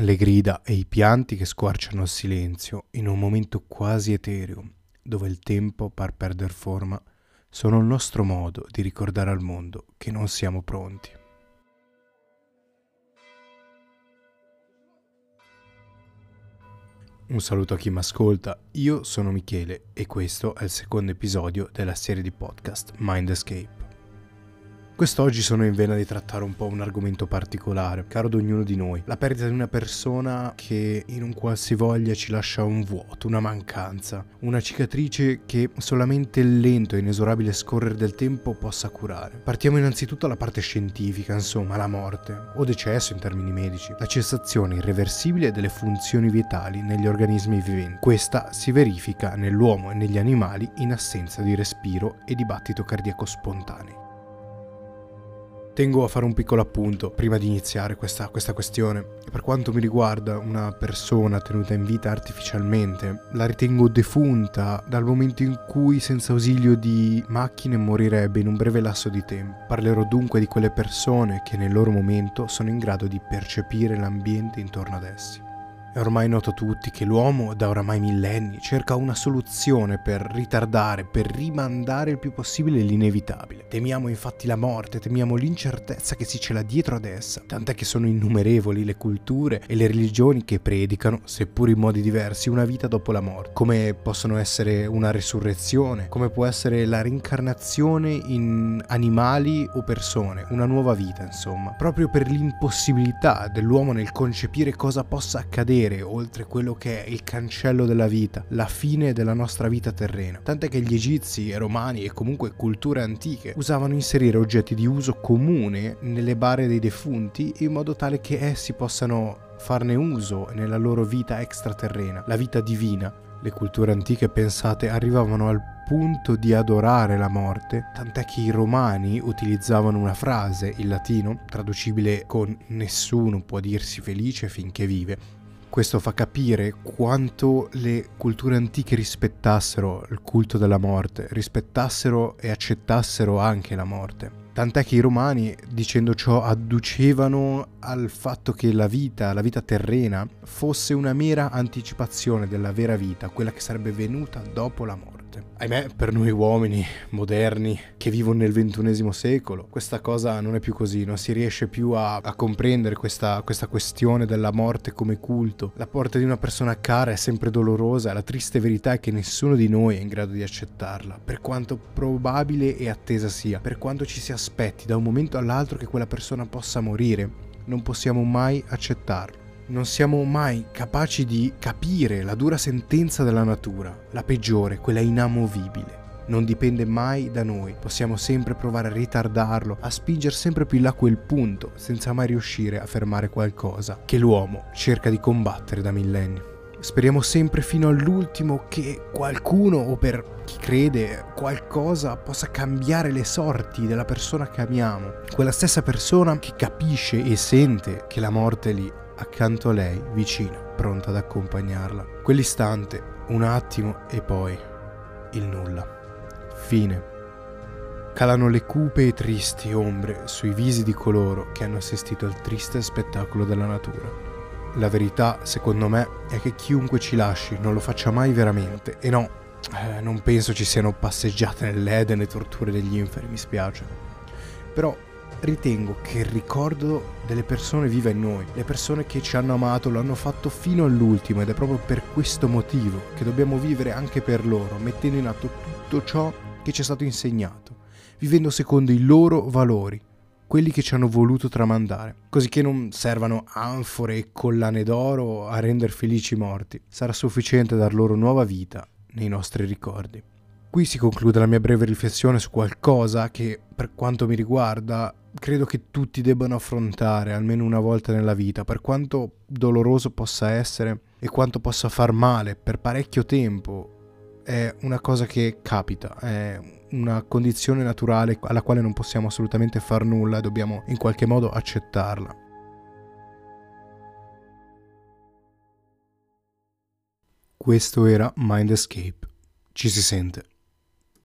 le grida e i pianti che squarciano il silenzio in un momento quasi etereo, dove il tempo par perder forma, sono il nostro modo di ricordare al mondo che non siamo pronti. Un saluto a chi mi ascolta, io sono Michele e questo è il secondo episodio della serie di podcast Mind Escape. Quest'oggi sono in vena di trattare un po' un argomento particolare, caro ad ognuno di noi. La perdita di una persona che in un qualsivoglia ci lascia un vuoto, una mancanza, una cicatrice che solamente il lento e inesorabile scorrere del tempo possa curare. Partiamo innanzitutto dalla parte scientifica, insomma, la morte, o decesso in termini medici, la cessazione irreversibile delle funzioni vitali negli organismi viventi. Questa si verifica nell'uomo e negli animali in assenza di respiro e di battito cardiaco spontaneo. Tengo a fare un piccolo appunto prima di iniziare questa, questa questione. Per quanto mi riguarda, una persona tenuta in vita artificialmente la ritengo defunta dal momento in cui senza ausilio di macchine morirebbe in un breve lasso di tempo. Parlerò dunque di quelle persone che nel loro momento sono in grado di percepire l'ambiente intorno ad essi. È ormai noto a tutti che l'uomo da oramai millenni cerca una soluzione per ritardare, per rimandare il più possibile l'inevitabile. Temiamo infatti la morte, temiamo l'incertezza che si cela dietro ad essa, tant'è che sono innumerevoli le culture e le religioni che predicano, seppur in modi diversi, una vita dopo la morte, come possono essere una resurrezione, come può essere la reincarnazione in animali o persone, una nuova vita insomma, proprio per l'impossibilità dell'uomo nel concepire cosa possa accadere vedere oltre quello che è il cancello della vita, la fine della nostra vita terrena. Tant'è che gli egizi e romani e comunque culture antiche usavano inserire oggetti di uso comune nelle bare dei defunti in modo tale che essi possano farne uso nella loro vita extraterrena, la vita divina. Le culture antiche, pensate, arrivavano al punto di adorare la morte, tant'è che i romani utilizzavano una frase in latino, traducibile con nessuno può dirsi felice finché vive, questo fa capire quanto le culture antiche rispettassero il culto della morte, rispettassero e accettassero anche la morte. Tant'è che i romani, dicendo ciò, adducevano al fatto che la vita, la vita terrena, fosse una mera anticipazione della vera vita, quella che sarebbe venuta dopo la morte morte. Ahimè, per noi uomini moderni che vivono nel ventunesimo secolo, questa cosa non è più così, non si riesce più a, a comprendere questa, questa questione della morte come culto. La morte di una persona cara è sempre dolorosa, la triste verità è che nessuno di noi è in grado di accettarla, per quanto probabile e attesa sia, per quanto ci si aspetti da un momento all'altro che quella persona possa morire, non possiamo mai accettarlo non siamo mai capaci di capire la dura sentenza della natura, la peggiore, quella inamovibile. Non dipende mai da noi, possiamo sempre provare a ritardarlo, a spingere sempre più in là quel punto, senza mai riuscire a fermare qualcosa che l'uomo cerca di combattere da millenni. Speriamo sempre fino all'ultimo che qualcuno, o per chi crede, qualcosa possa cambiare le sorti della persona che amiamo. Quella stessa persona che capisce e sente che la morte lì accanto a lei, vicina, pronta ad accompagnarla. Quell'istante, un attimo e poi il nulla. Fine. Calano le cupe e tristi ombre sui visi di coloro che hanno assistito al triste spettacolo della natura. La verità, secondo me, è che chiunque ci lasci non lo faccia mai veramente. E no, eh, non penso ci siano passeggiate nell'Eden e torture degli inferi, mi spiace. Però ritengo che il ricordo delle persone viva in noi, le persone che ci hanno amato lo hanno fatto fino all'ultimo ed è proprio per questo motivo che dobbiamo vivere anche per loro, mettendo in atto tutto ciò che ci è stato insegnato, vivendo secondo i loro valori, quelli che ci hanno voluto tramandare, così che non servano anfore e collane d'oro a rendere felici i morti, sarà sufficiente dar loro nuova vita nei nostri ricordi. Qui si conclude la mia breve riflessione su qualcosa che, per quanto mi riguarda, credo che tutti debbano affrontare almeno una volta nella vita, per quanto doloroso possa essere e quanto possa far male per parecchio tempo. È una cosa che capita, è una condizione naturale alla quale non possiamo assolutamente far nulla, dobbiamo in qualche modo accettarla. Questo era Mind Escape. Ci si sente.